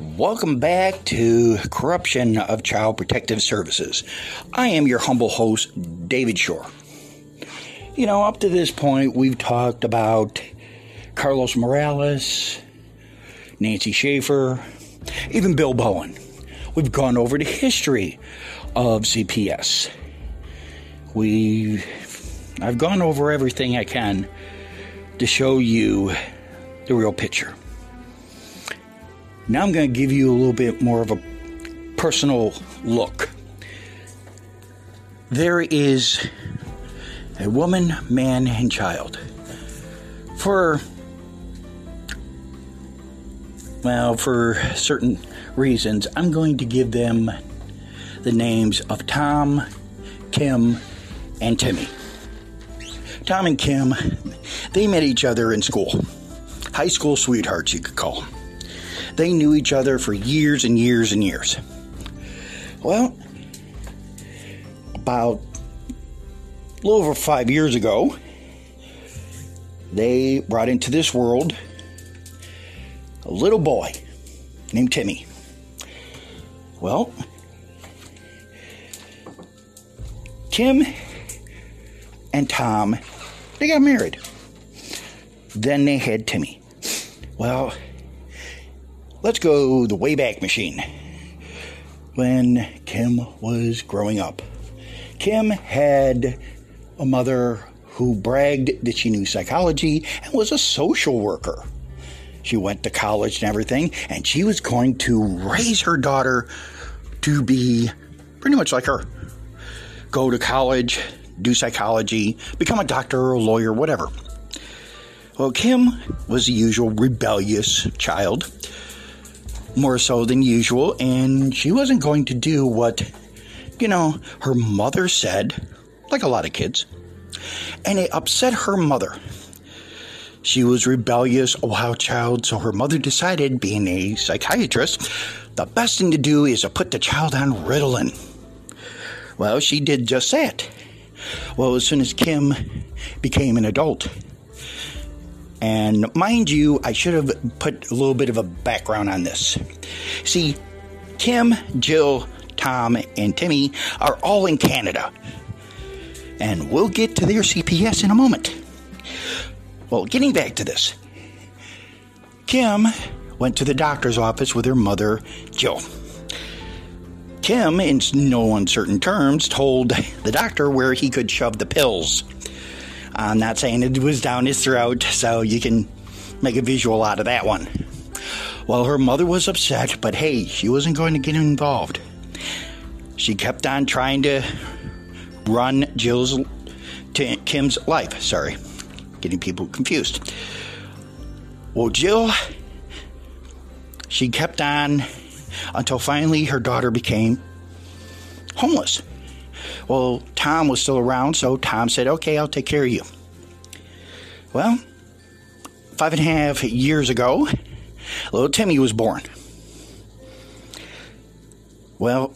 Welcome back to Corruption of Child Protective Services. I am your humble host, David Shore. You know, up to this point, we've talked about Carlos Morales, Nancy Schaefer, even Bill Bowen. We've gone over the history of CPS. We I've gone over everything I can to show you the real picture. Now I'm going to give you a little bit more of a personal look. There is a woman, man, and child. For, well, for certain reasons, I'm going to give them the names of Tom, Kim, and Timmy. Tom and Kim, they met each other in school. High school sweethearts, you could call them. They knew each other for years and years and years. Well, about a little over five years ago, they brought into this world a little boy named Timmy. Well, Tim and Tom, they got married. Then they had Timmy. Well, Let's go the Wayback Machine. When Kim was growing up, Kim had a mother who bragged that she knew psychology and was a social worker. She went to college and everything, and she was going to raise her daughter to be pretty much like her. Go to college, do psychology, become a doctor or a lawyer, whatever. Well, Kim was the usual rebellious child more so than usual, and she wasn't going to do what, you know, her mother said, like a lot of kids. And it upset her mother. She was rebellious, oh, wild child, so her mother decided, being a psychiatrist, the best thing to do is to put the child on Ritalin. Well, she did just that. Well, as soon as Kim became an adult, and mind you, I should have put a little bit of a background on this. See, Kim, Jill, Tom, and Timmy are all in Canada. And we'll get to their CPS in a moment. Well, getting back to this, Kim went to the doctor's office with her mother, Jill. Kim, in no uncertain terms, told the doctor where he could shove the pills. Uh, I'm not saying it was down his throat, so you can make a visual out of that one. Well, her mother was upset, but hey, she wasn't going to get involved. She kept on trying to run Jill's, Kim's life. Sorry, getting people confused. Well, Jill, she kept on until finally her daughter became homeless. Well, Tom was still around, so Tom said, Okay, I'll take care of you. Well, five and a half years ago, little Timmy was born. Well,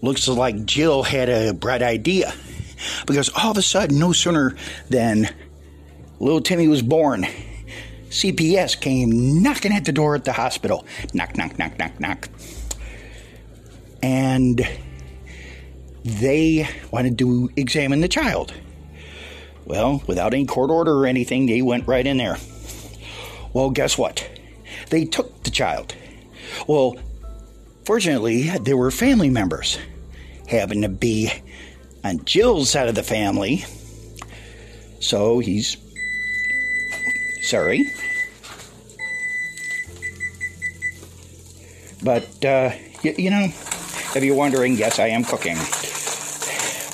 looks like Jill had a bright idea because all of a sudden, no sooner than little Timmy was born, CPS came knocking at the door at the hospital. Knock, knock, knock, knock, knock. And they wanted to examine the child. Well, without any court order or anything, they went right in there. Well, guess what? They took the child. Well, fortunately, there were family members. Happened to be on Jill's side of the family. So he's. Sorry. But, uh, you know, if you're wondering, yes, I am cooking.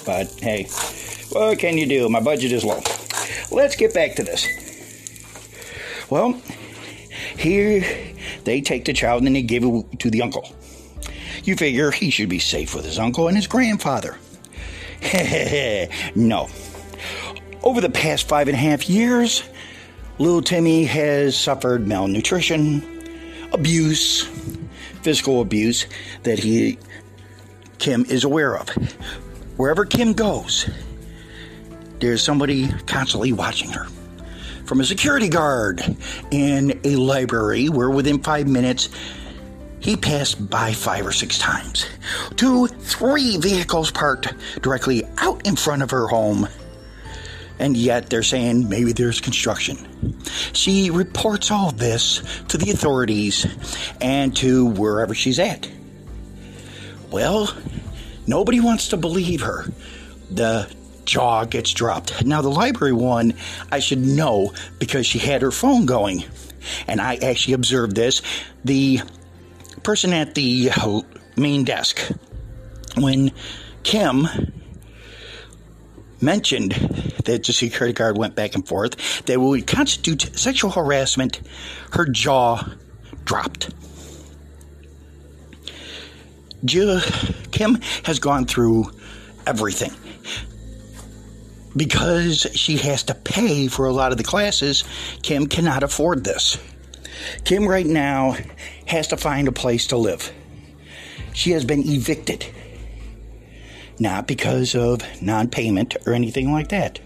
But hey, what can you do? My budget is low. Let's get back to this. Well, here they take the child and they give it to the uncle. You figure he should be safe with his uncle and his grandfather. no. Over the past five and a half years, little Timmy has suffered malnutrition, abuse, physical abuse that he Kim is aware of. Wherever Kim goes, there's somebody constantly watching her. From a security guard in a library where within five minutes he passed by five or six times. Two, three vehicles parked directly out in front of her home. And yet they're saying maybe there's construction. She reports all this to the authorities and to wherever she's at. Well, nobody wants to believe her. The jaw gets dropped. Now, the library one, I should know because she had her phone going. And I actually observed this. The person at the uh, main desk, when Kim mentioned that the security guard went back and forth, that would constitute sexual harassment, her jaw dropped. Kim has gone through everything. Because she has to pay for a lot of the classes, Kim cannot afford this. Kim, right now, has to find a place to live. She has been evicted. Not because of non payment or anything like that.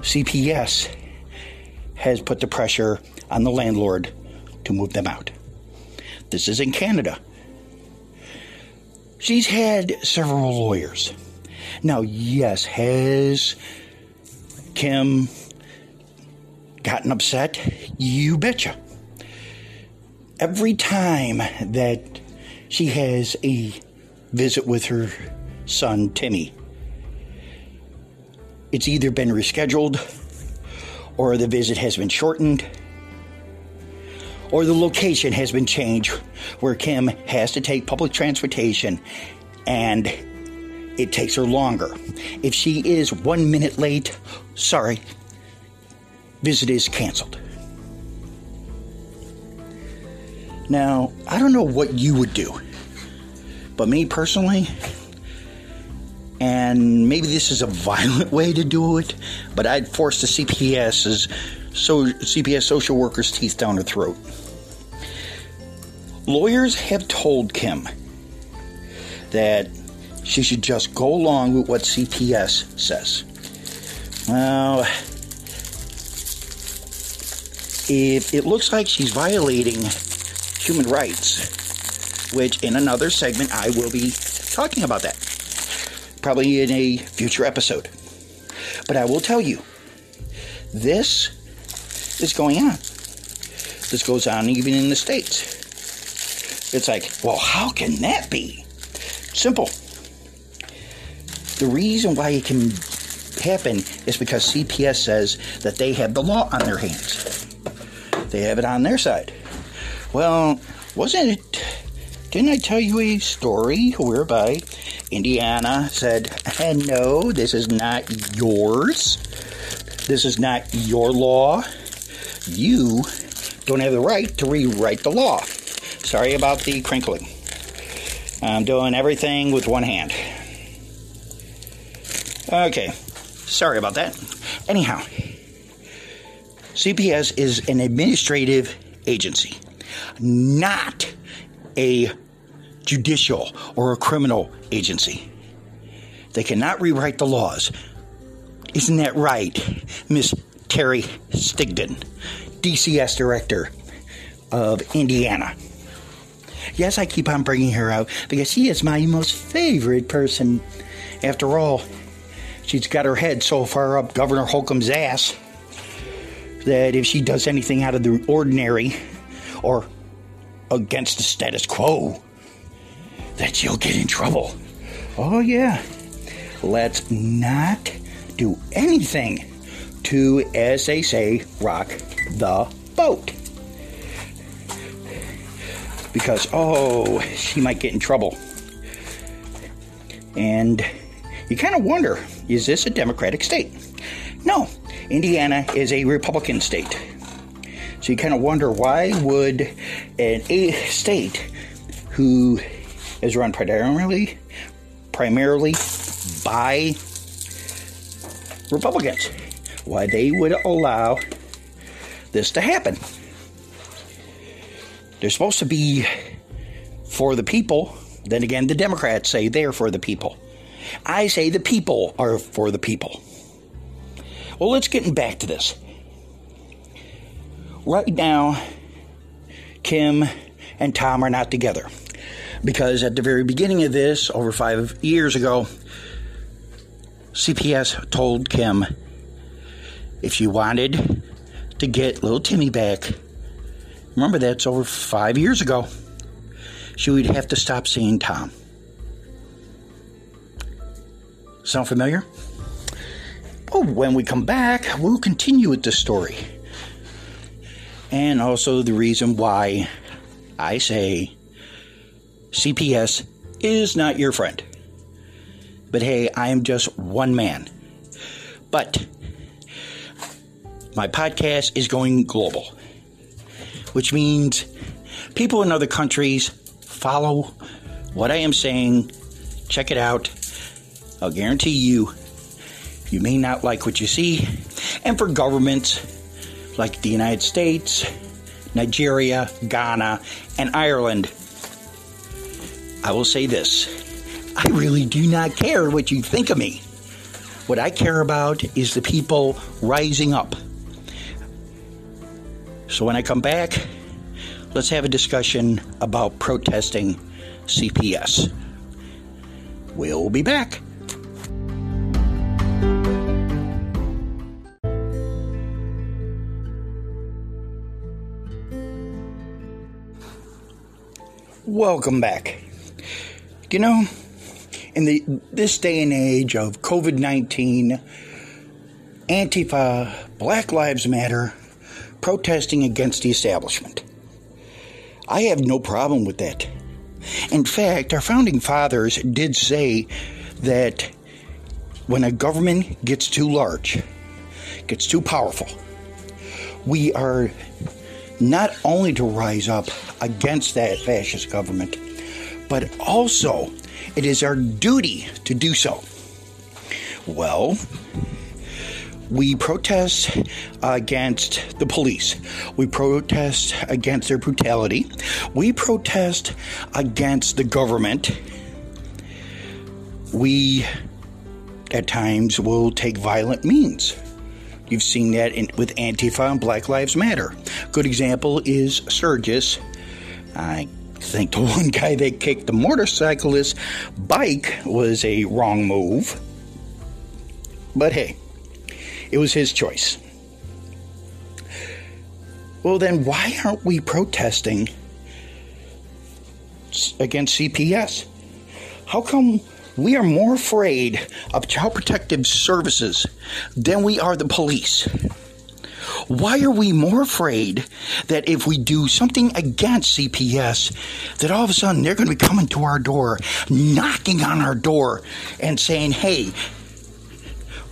CPS has put the pressure on the landlord to move them out. This is in Canada. She's had several lawyers. Now, yes, has Kim gotten upset? You betcha. Every time that she has a visit with her son, Timmy, it's either been rescheduled or the visit has been shortened or the location has been changed where Kim has to take public transportation and it takes her longer. If she is one minute late, sorry, visit is canceled. Now, I don't know what you would do, but me personally, and maybe this is a violent way to do it, but I'd force the CPS's so CPS social workers' teeth down her throat. Lawyers have told Kim that she should just go along with what CPS says. Well, if it looks like she's violating human rights, which in another segment I will be talking about that, probably in a future episode. But I will tell you, this is going on. This goes on even in the States. It's like, well, how can that be? Simple. The reason why it can happen is because CPS says that they have the law on their hands. They have it on their side. Well, wasn't it? Didn't I tell you a story whereby Indiana said, eh, no, this is not yours. This is not your law. You don't have the right to rewrite the law. Sorry about the crinkling. I'm doing everything with one hand. Okay, sorry about that. Anyhow, CPS is an administrative agency, not a judicial or a criminal agency. They cannot rewrite the laws. Isn't that right, Miss Terry Stigdon, DCS Director of Indiana? Yes, I keep on bringing her out because she is my most favorite person. After all, she's got her head so far up Governor Holcomb's ass that if she does anything out of the ordinary or against the status quo, that she'll get in trouble. Oh, yeah. Let's not do anything to, as they say, rock the boat because, oh, she might get in trouble. And you kind of wonder is this a Democratic state? No, Indiana is a Republican state. So you kind of wonder why would an a state who is run primarily primarily by Republicans why they would allow this to happen. They're supposed to be for the people. Then again, the Democrats say they're for the people. I say the people are for the people. Well, let's get back to this. Right now, Kim and Tom are not together. Because at the very beginning of this, over five years ago, CPS told Kim if she wanted to get little Timmy back, remember that's over five years ago, she would have to stop seeing Tom. Sound familiar? Well, when we come back, we'll continue with the story. And also the reason why I say CPS is not your friend. But hey, I am just one man. But my podcast is going global, which means people in other countries follow what I am saying. Check it out. I'll guarantee you, you may not like what you see. And for governments like the United States, Nigeria, Ghana, and Ireland, I will say this I really do not care what you think of me. What I care about is the people rising up. So when I come back, let's have a discussion about protesting CPS. We'll be back. Welcome back. You know, in the this day and age of COVID nineteen, Antifa, Black Lives Matter, protesting against the establishment. I have no problem with that. In fact, our founding fathers did say that when a government gets too large, gets too powerful, we are not only to rise up against that fascist government, but also it is our duty to do so. Well, we protest against the police. We protest against their brutality. We protest against the government. We, at times, will take violent means. You've seen that in, with Antifa and Black Lives Matter. Good example is Sturgis. I think the one guy that kicked the motorcyclist's bike was a wrong move. But hey, it was his choice. Well, then why aren't we protesting against CPS? How come we are more afraid of child protective services than we are the police? Why are we more afraid that if we do something against CPS, that all of a sudden they're going to be coming to our door, knocking on our door, and saying, hey,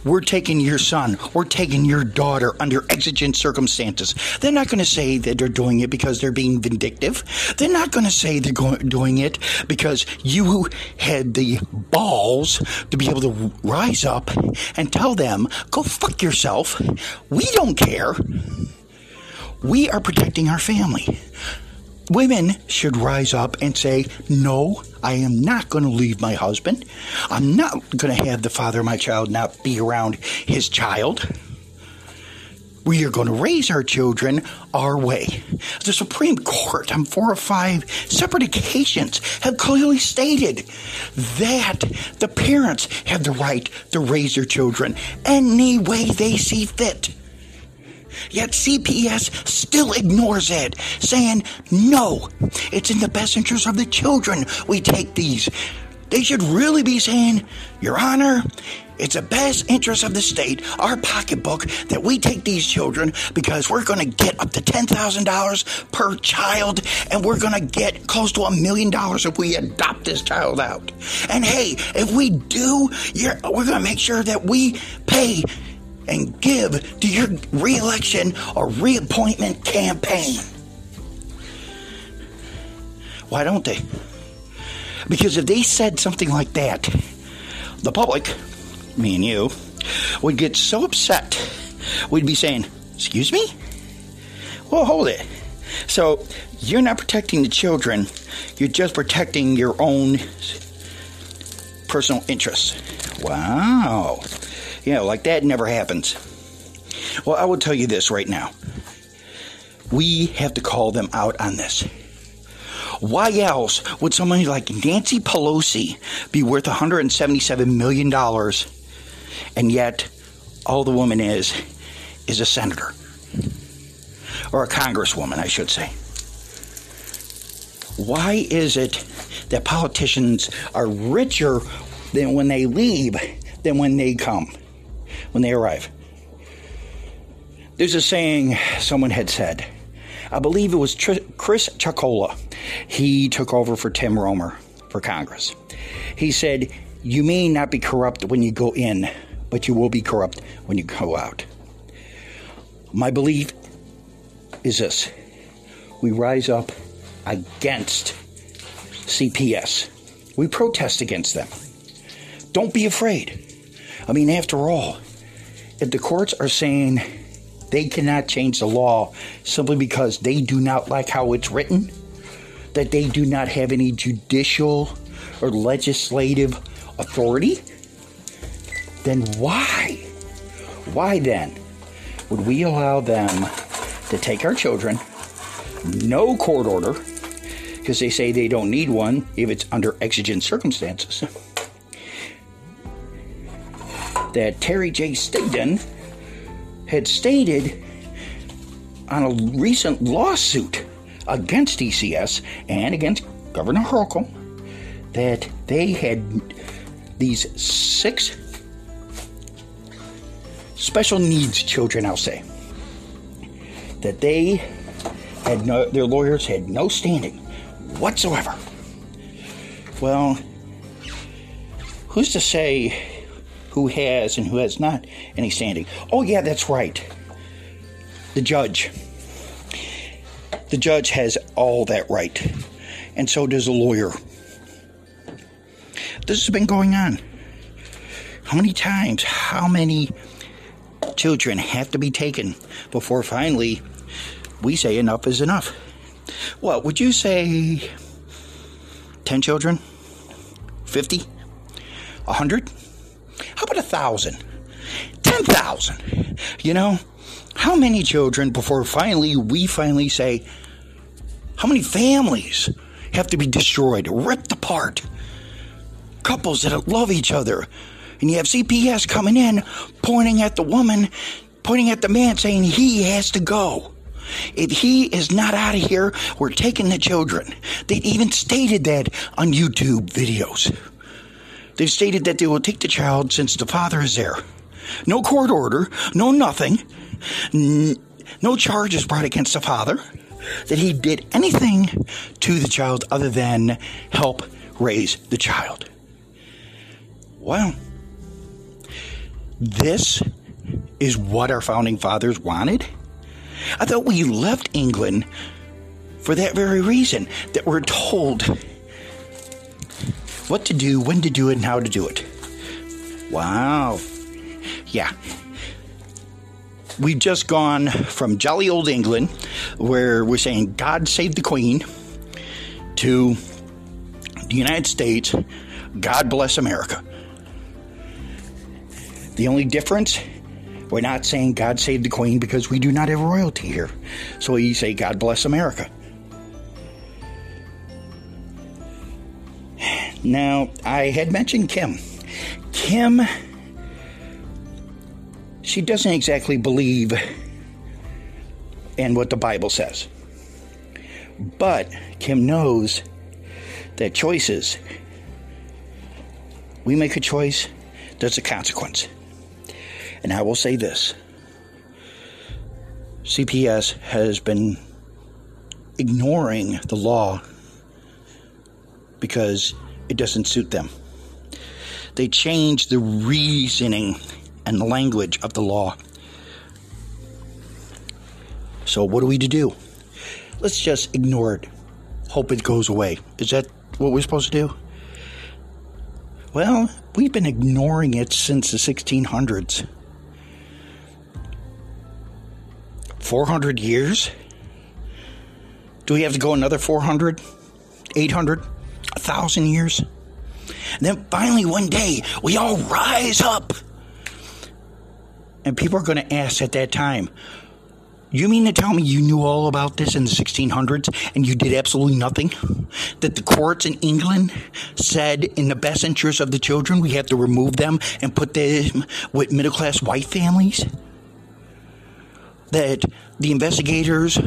we're taking your son, we're taking your daughter under exigent circumstances. They're not going to say that they're doing it because they're being vindictive. They're not going to say they're doing it because you had the balls to be able to rise up and tell them, go fuck yourself. We don't care. We are protecting our family. Women should rise up and say, No, I am not going to leave my husband. I'm not going to have the father of my child not be around his child. We are going to raise our children our way. The Supreme Court, on four or five separate occasions, have clearly stated that the parents have the right to raise their children any way they see fit. Yet CPS still ignores it, saying, no, it's in the best interest of the children we take these. They should really be saying, Your Honor, it's the best interest of the state, our pocketbook, that we take these children because we're going to get up to $10,000 per child and we're going to get close to a million dollars if we adopt this child out. And hey, if we do, we're going to make sure that we pay and give to your reelection or reappointment campaign. Why don't they? Because if they said something like that, the public, me and you, would get so upset. We'd be saying, Excuse me? Well, hold it. So, you're not protecting the children, you're just protecting your own personal interests. Wow. You know, like that never happens. Well, I will tell you this right now. We have to call them out on this. Why else would somebody like Nancy Pelosi be worth $177 million and yet all the woman is is a senator? Or a congresswoman, I should say. Why is it that politicians are richer than when they leave than when they come, when they arrive? There's a saying someone had said. I believe it was Tr- Chris Chocola. He took over for Tim Roemer for Congress. He said, You may not be corrupt when you go in, but you will be corrupt when you go out. My belief is this we rise up against CPS, we protest against them. Don't be afraid. I mean, after all, if the courts are saying they cannot change the law simply because they do not like how it's written, that they do not have any judicial or legislative authority, then why? Why then would we allow them to take our children, no court order, because they say they don't need one if it's under exigent circumstances? That Terry J. Stigdon had stated on a recent lawsuit against DCS and against Governor Holcomb that they had these six special needs children, I'll say, that they had no, their lawyers had no standing whatsoever. Well, who's to say who has and who has not any standing. Oh, yeah, that's right. The judge. The judge has all that right, and so does a lawyer. This has been going on. How many times, how many children have to be taken before finally we say enough is enough? What would you say? 10 children? 50? 100? How about a thousand? Ten thousand? You know? How many children before finally we finally say, how many families have to be destroyed, ripped apart? Couples that love each other. And you have CPS coming in, pointing at the woman, pointing at the man, saying he has to go. If he is not out of here, we're taking the children. They even stated that on YouTube videos. They've stated that they will take the child since the father is there. No court order, no nothing, n- no charges brought against the father that he did anything to the child other than help raise the child. Well, this is what our founding fathers wanted. I thought we left England for that very reason that we're told what to do, when to do it, and how to do it. Wow. Yeah. We've just gone from jolly old England, where we're saying God save the Queen, to the United States, God bless America. The only difference, we're not saying God save the Queen because we do not have royalty here. So we say God bless America. Now, I had mentioned Kim. Kim, she doesn't exactly believe in what the Bible says. But Kim knows that choices, we make a choice, there's a consequence. And I will say this CPS has been ignoring the law because it doesn't suit them. They change the reasoning and the language of the law. So, what are we to do? Let's just ignore it. Hope it goes away. Is that what we're supposed to do? Well, we've been ignoring it since the 1600s. 400 years? Do we have to go another 400? 800? A thousand years. And then finally, one day, we all rise up. And people are going to ask at that time, You mean to tell me you knew all about this in the 1600s and you did absolutely nothing? That the courts in England said, in the best interest of the children, we have to remove them and put them with middle class white families? That the investigators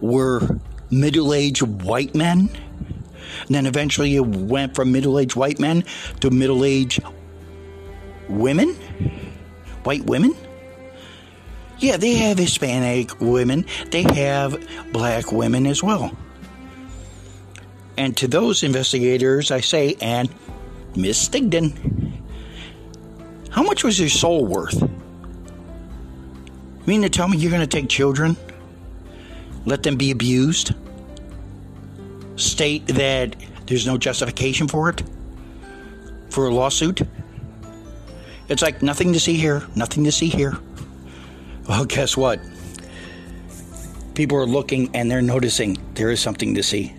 were middle aged white men? And then eventually it went from middle aged white men to middle aged women? White women? Yeah, they have Hispanic women, they have black women as well. And to those investigators, I say, and Miss Stigdon, how much was your soul worth? You mean to tell me you're going to take children, let them be abused, state that there's no justification for it, for a lawsuit? It's like nothing to see here, nothing to see here. Well, guess what? People are looking and they're noticing there is something to see.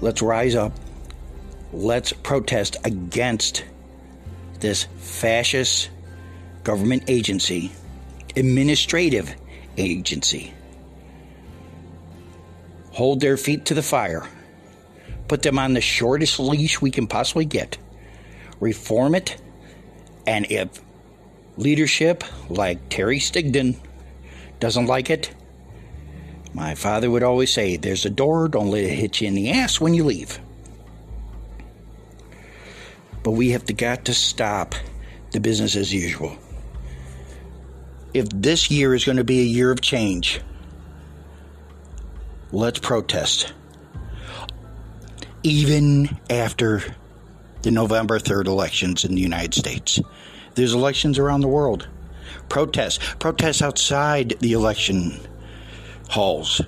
Let's rise up. Let's protest against this fascist government agency, administrative agency. Hold their feet to the fire. Put them on the shortest leash we can possibly get. Reform it. And if leadership like Terry Stigdon doesn't like it, my father would always say, There's a door, don't let it hit you in the ass when you leave. But we have to got to stop the business as usual. If this year is going to be a year of change, let's protest. Even after the November 3rd elections in the United States. There's elections around the world. Protests. Protests outside the election halls.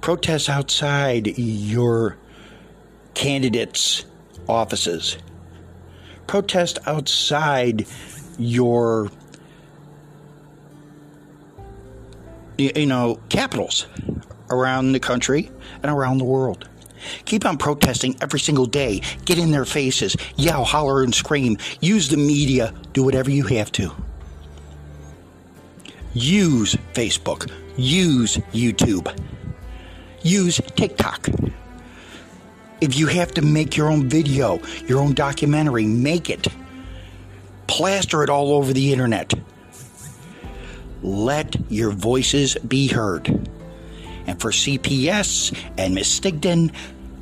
Protests outside your candidates' offices. Protest outside your you know capitals around the country and around the world. Keep on protesting every single day. Get in their faces, yell, holler, and scream. Use the media. Do whatever you have to. Use Facebook. Use YouTube. Use TikTok. If you have to make your own video, your own documentary, make it. Plaster it all over the internet. Let your voices be heard. And for CPS and Miss Stigdon,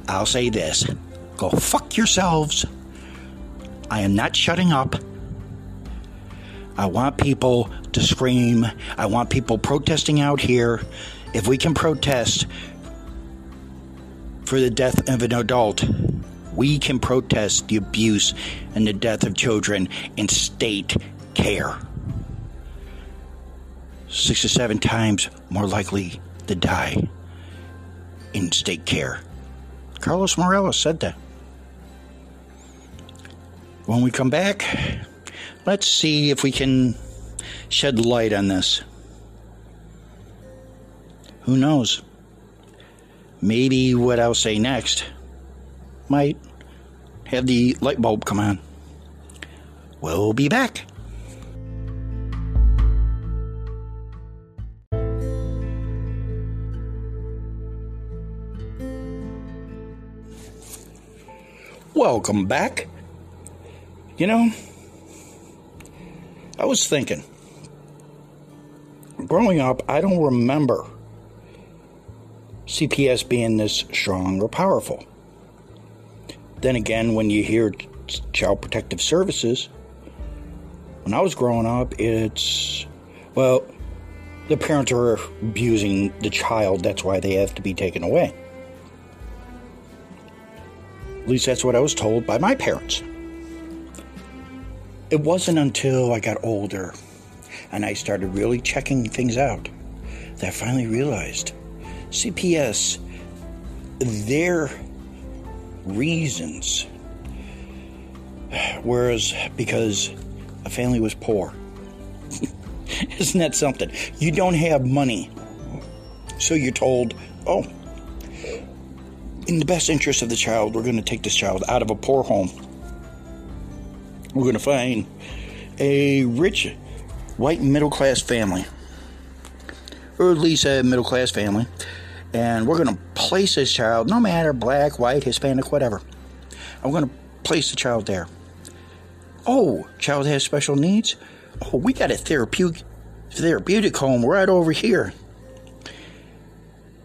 I'll say this go fuck yourselves. I am not shutting up. I want people to scream. I want people protesting out here. If we can protest for the death of an adult, we can protest the abuse and the death of children in state care. Six to seven times more likely to die in state care. Carlos Morales said that. When we come back, let's see if we can shed light on this. Who knows? Maybe what I'll say next might have the light bulb come on. We'll be back. Welcome back. You know, I was thinking, growing up, I don't remember CPS being this strong or powerful. Then again, when you hear Child Protective Services, when I was growing up, it's, well, the parents are abusing the child, that's why they have to be taken away. At least that's what I was told by my parents. It wasn't until I got older and I started really checking things out that I finally realized CPS, their reasons, whereas because a family was poor. Isn't that something? You don't have money. So you're told, oh, in the best interest of the child, we're going to take this child out of a poor home. We're going to find a rich white middle class family. or at least a middle class family, and we're going to place this child, no matter black, white, Hispanic, whatever. I'm going to place the child there. Oh, child has special needs? Oh, we got a therapeutic, therapeutic home right over here.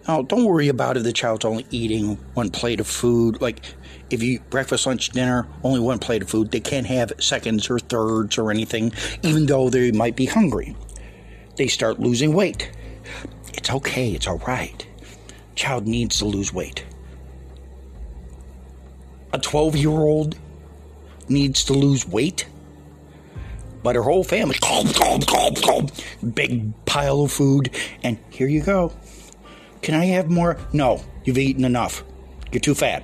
Oh, don't worry about if the child's only eating one plate of food. Like, if you breakfast, lunch, dinner, only one plate of food, they can't have seconds or thirds or anything, even though they might be hungry. They start losing weight. It's okay, it's all right. Child needs to lose weight. A 12 year old needs to lose weight, but her whole family, big pile of food, and here you go. Can I have more? No, you've eaten enough. You're too fat.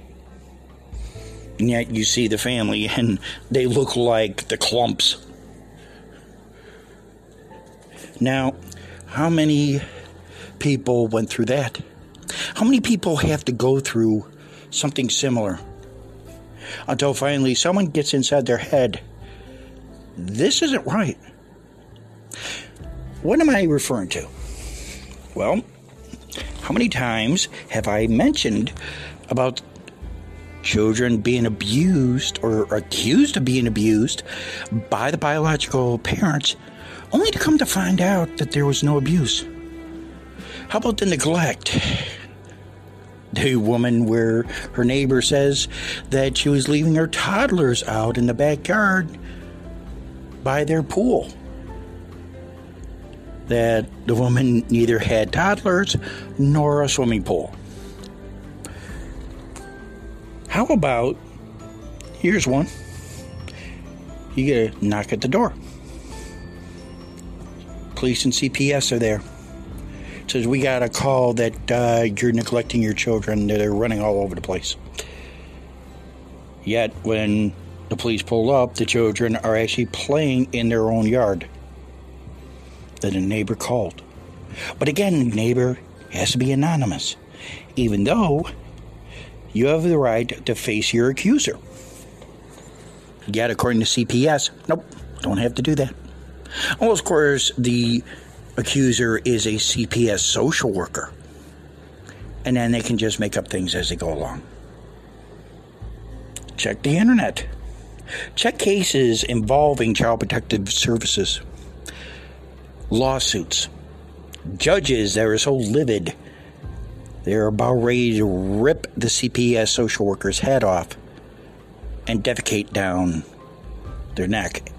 And yet you see the family and they look like the clumps. Now, how many people went through that? How many people have to go through something similar until finally someone gets inside their head? This isn't right. What am I referring to? Well, how many times have I mentioned about children being abused or accused of being abused by the biological parents, only to come to find out that there was no abuse? How about the neglect? The woman where her neighbor says that she was leaving her toddlers out in the backyard by their pool that the woman neither had toddlers nor a swimming pool. How about here's one you get a knock at the door. Police and CPS are there. It says we got a call that uh, you're neglecting your children. They're running all over the place. Yet when the police pull up, the children are actually playing in their own yard that a neighbor called. But again, neighbor has to be anonymous, even though you have the right to face your accuser. Yet, according to CPS, nope, don't have to do that. Well, of course, the accuser is a CPS social worker, and then they can just make up things as they go along. Check the internet. Check cases involving Child Protective Services lawsuits. Judges that are so livid, they're about ready to rip the CPS social worker's head off and defecate down their neck.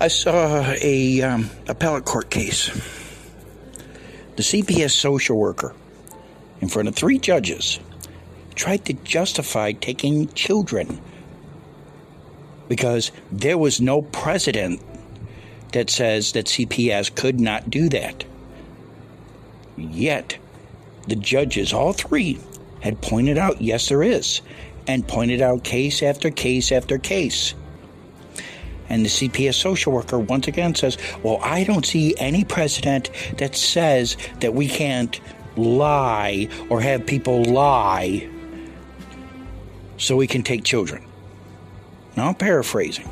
I saw a um, appellate court case. The CPS social worker, in front of three judges, tried to justify taking children because there was no precedent that says that CPS could not do that. Yet, the judges, all three, had pointed out, yes, there is, and pointed out case after case after case. And the CPS social worker once again says, Well, I don't see any precedent that says that we can't lie or have people lie so we can take children. Now, I'm paraphrasing.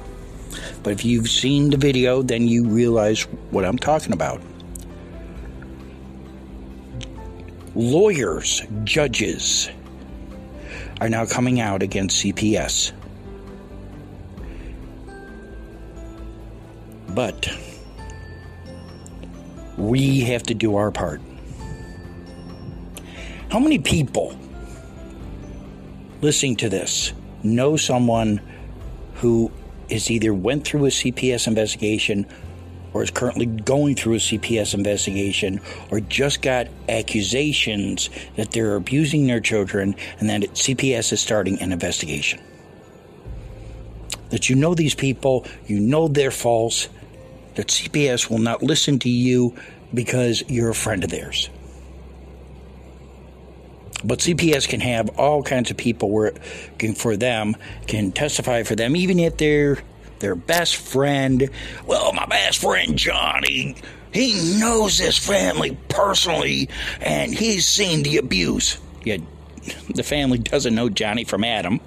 But if you've seen the video, then you realize what I'm talking about. Lawyers, judges are now coming out against CPS. But we have to do our part. How many people listening to this know someone who is either went through a CPS investigation or is currently going through a CPS investigation or just got accusations that they're abusing their children and that CPS is starting an investigation. That you know these people, you know they're false, that CPS will not listen to you because you're a friend of theirs. But CPS can have all kinds of people working for them, can testify for them, even if they're their best friend. Well, my best friend Johnny, he knows this family personally, and he's seen the abuse. Yet the family doesn't know Johnny from Adam,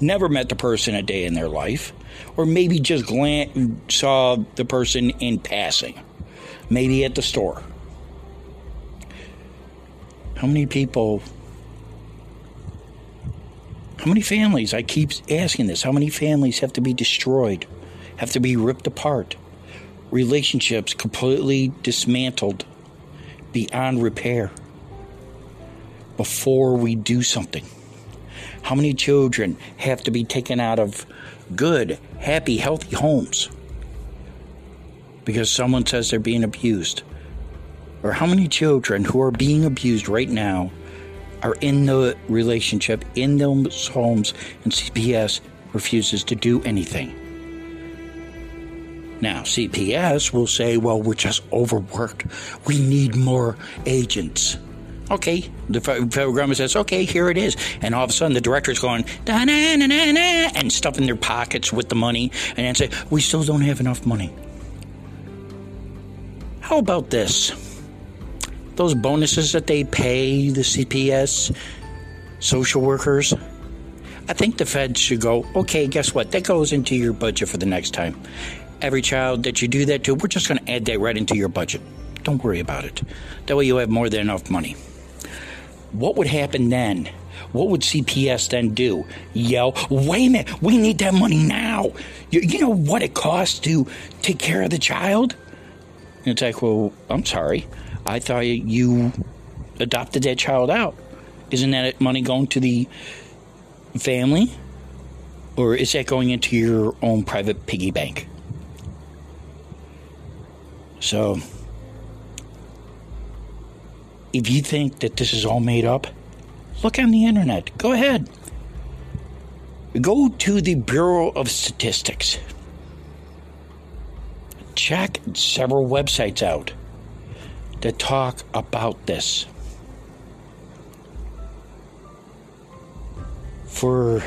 never met the person a day in their life, or maybe just saw the person in passing. maybe at the store. How many people, how many families, I keep asking this, how many families have to be destroyed, have to be ripped apart, relationships completely dismantled beyond repair before we do something? How many children have to be taken out of good, happy, healthy homes because someone says they're being abused? Or how many children who are being abused right now are in the relationship, in those homes, and CPS refuses to do anything? Now, CPS will say, well, we're just overworked. We need more agents. Okay, the federal government says, okay, here it is. And all of a sudden, the director's going, da na na na na, and stuffing their pockets with the money, and then say, we still don't have enough money. How about this? Those bonuses that they pay the CPS social workers, I think the Fed should go, okay, guess what? That goes into your budget for the next time. Every child that you do that to, we're just going to add that right into your budget. Don't worry about it. That way you have more than enough money. What would happen then? What would CPS then do? Yell, wait a minute, we need that money now. You, you know what it costs to take care of the child? And it's like, well, I'm sorry. I thought you adopted that child out. Isn't that money going to the family? Or is that going into your own private piggy bank? So, if you think that this is all made up, look on the internet. Go ahead. Go to the Bureau of Statistics. Check several websites out that talk about this. For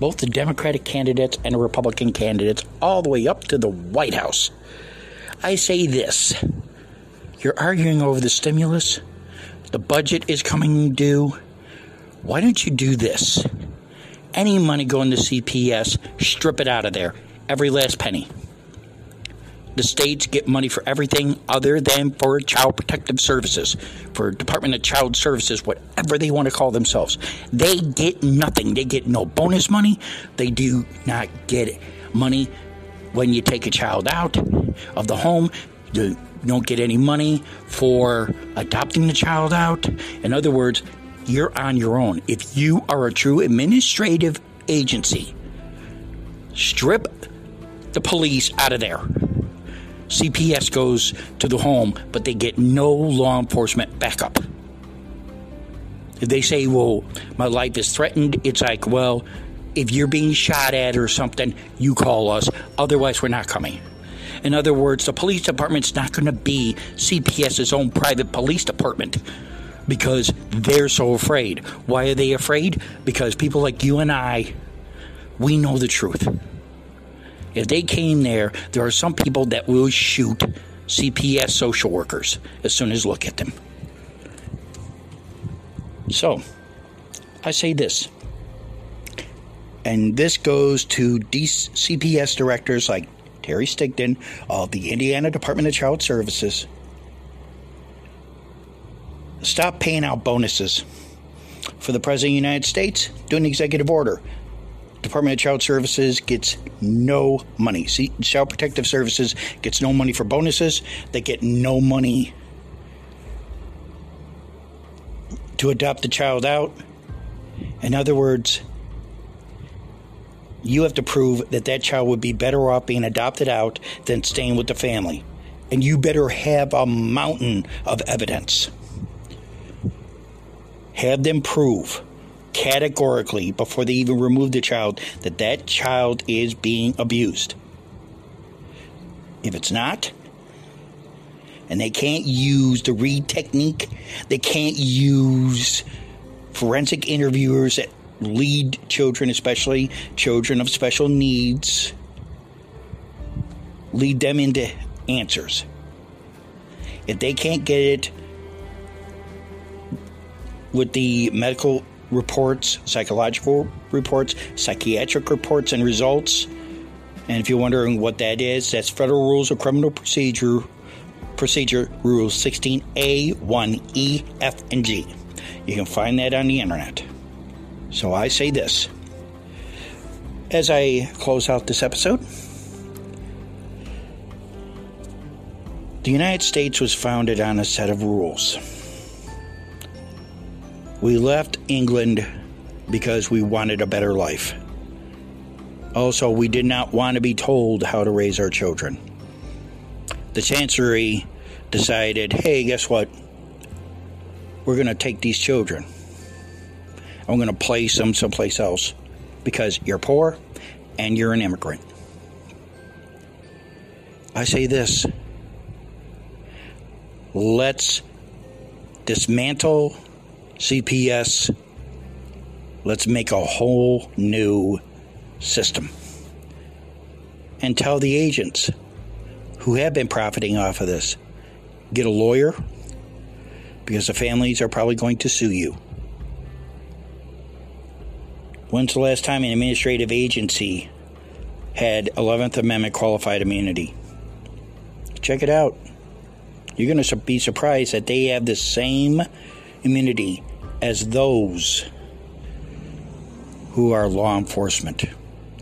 both the Democratic candidates and the Republican candidates, all the way up to the White House, I say this you're arguing over the stimulus. The budget is coming due. Why don't you do this? Any money going to CPS, strip it out of there. Every last penny. The states get money for everything other than for child protective services, for Department of Child Services, whatever they want to call themselves. They get nothing. They get no bonus money. They do not get money when you take a child out of the home. You don't get any money for adopting the child out. In other words, you're on your own. If you are a true administrative agency, strip the police out of there. CPS goes to the home, but they get no law enforcement backup. If they say, well, my life is threatened, it's like, well, if you're being shot at or something, you call us. Otherwise, we're not coming. In other words, the police department's not going to be CPS's own private police department because they're so afraid. Why are they afraid? Because people like you and I, we know the truth. If they came there, there are some people that will shoot CPS social workers as soon as look at them. So, I say this, and this goes to CPS directors like Terry Stigdon of the Indiana Department of Child Services. Stop paying out bonuses. For the President of the United States, do an executive order. Department of Child Services gets no money. See, Child Protective Services gets no money for bonuses. They get no money to adopt the child out. In other words, you have to prove that that child would be better off being adopted out than staying with the family. And you better have a mountain of evidence. Have them prove categorically before they even remove the child that that child is being abused. If it's not, and they can't use the Reid technique, they can't use forensic interviewers that lead children, especially children of special needs, lead them into answers. If they can't get it with the medical reports, psychological reports, psychiatric reports, and results, and if you're wondering what that is, that's Federal Rules of Criminal Procedure Procedure Rules 16A, 1E, F, and G. You can find that on the internet. So I say this as I close out this episode. The United States was founded on a set of rules. We left England because we wanted a better life. Also, we did not want to be told how to raise our children. The Chancery decided hey, guess what? We're going to take these children. I'm going to place them someplace else because you're poor and you're an immigrant. I say this let's dismantle CPS. Let's make a whole new system. And tell the agents who have been profiting off of this get a lawyer because the families are probably going to sue you. When's the last time an administrative agency had 11th Amendment qualified immunity? Check it out. You're going to be surprised that they have the same immunity as those who are law enforcement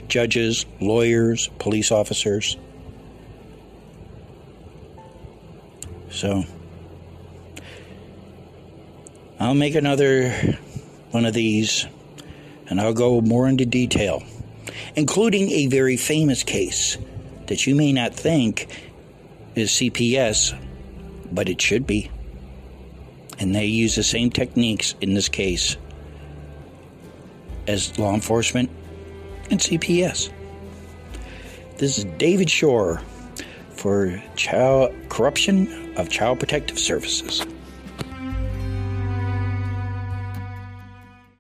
judges, lawyers, police officers. So, I'll make another one of these and I'll go more into detail, including a very famous case that you may not think is CPS but it should be. And they use the same techniques in this case as law enforcement and CPS. This is David Shore for Child Corruption of Child Protective Services.